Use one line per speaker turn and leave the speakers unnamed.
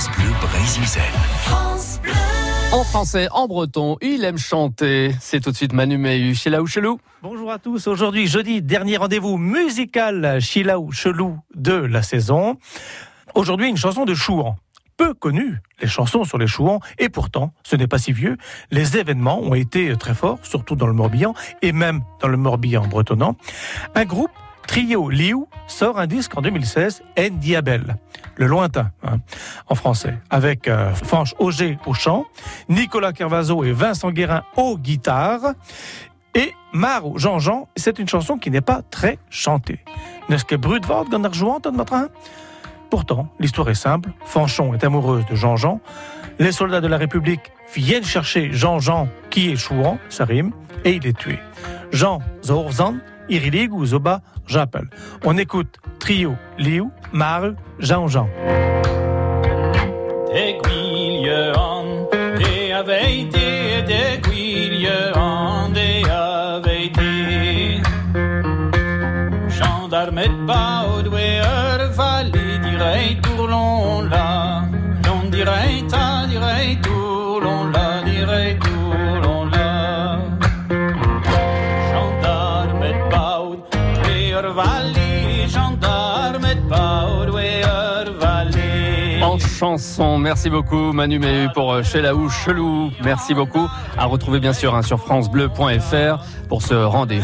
France Bleu Brésil.
En français, en breton, il aime chanter. C'est tout de suite Manu Mehu, chez ou Chelou.
Bonjour à tous. Aujourd'hui, jeudi, dernier rendez-vous musical ou Chelou de la saison. Aujourd'hui, une chanson de Chouan. Peu connue, les chansons sur les Chouans, et pourtant, ce n'est pas si vieux. Les événements ont été très forts, surtout dans le Morbihan, et même dans le Morbihan bretonnant. Un groupe Trio Liu sort un disque en 2016, En Diabel, le lointain hein, en français, avec euh, Franche Auger au chant, Nicolas Carvazo et Vincent Guérin aux guitares, et Maro Jean-Jean, c'est une chanson qui n'est pas très chantée. N'est-ce que Brudvort ganar jouant notre Pourtant, l'histoire est simple, Fanchon est amoureuse de Jean-Jean, les soldats de la République viennent chercher Jean-Jean qui est chouan, ça rime, et il est tué. Jean Zorzan Irilig ou Zoba j'appelle. On écoute Trio, Liu, Maru, Jean-Jean.
De gwylje an, de aveite, de gwylje an, de aveite. Gendarmet baud, we ur vali, direi tourlon la, l'on direi ta, direi tourlon la,
En chanson, merci beaucoup Manu Mehu pour euh, chez ou Chelou. Merci beaucoup. À retrouver bien sûr hein, sur francebleu.fr pour ce rendez-vous.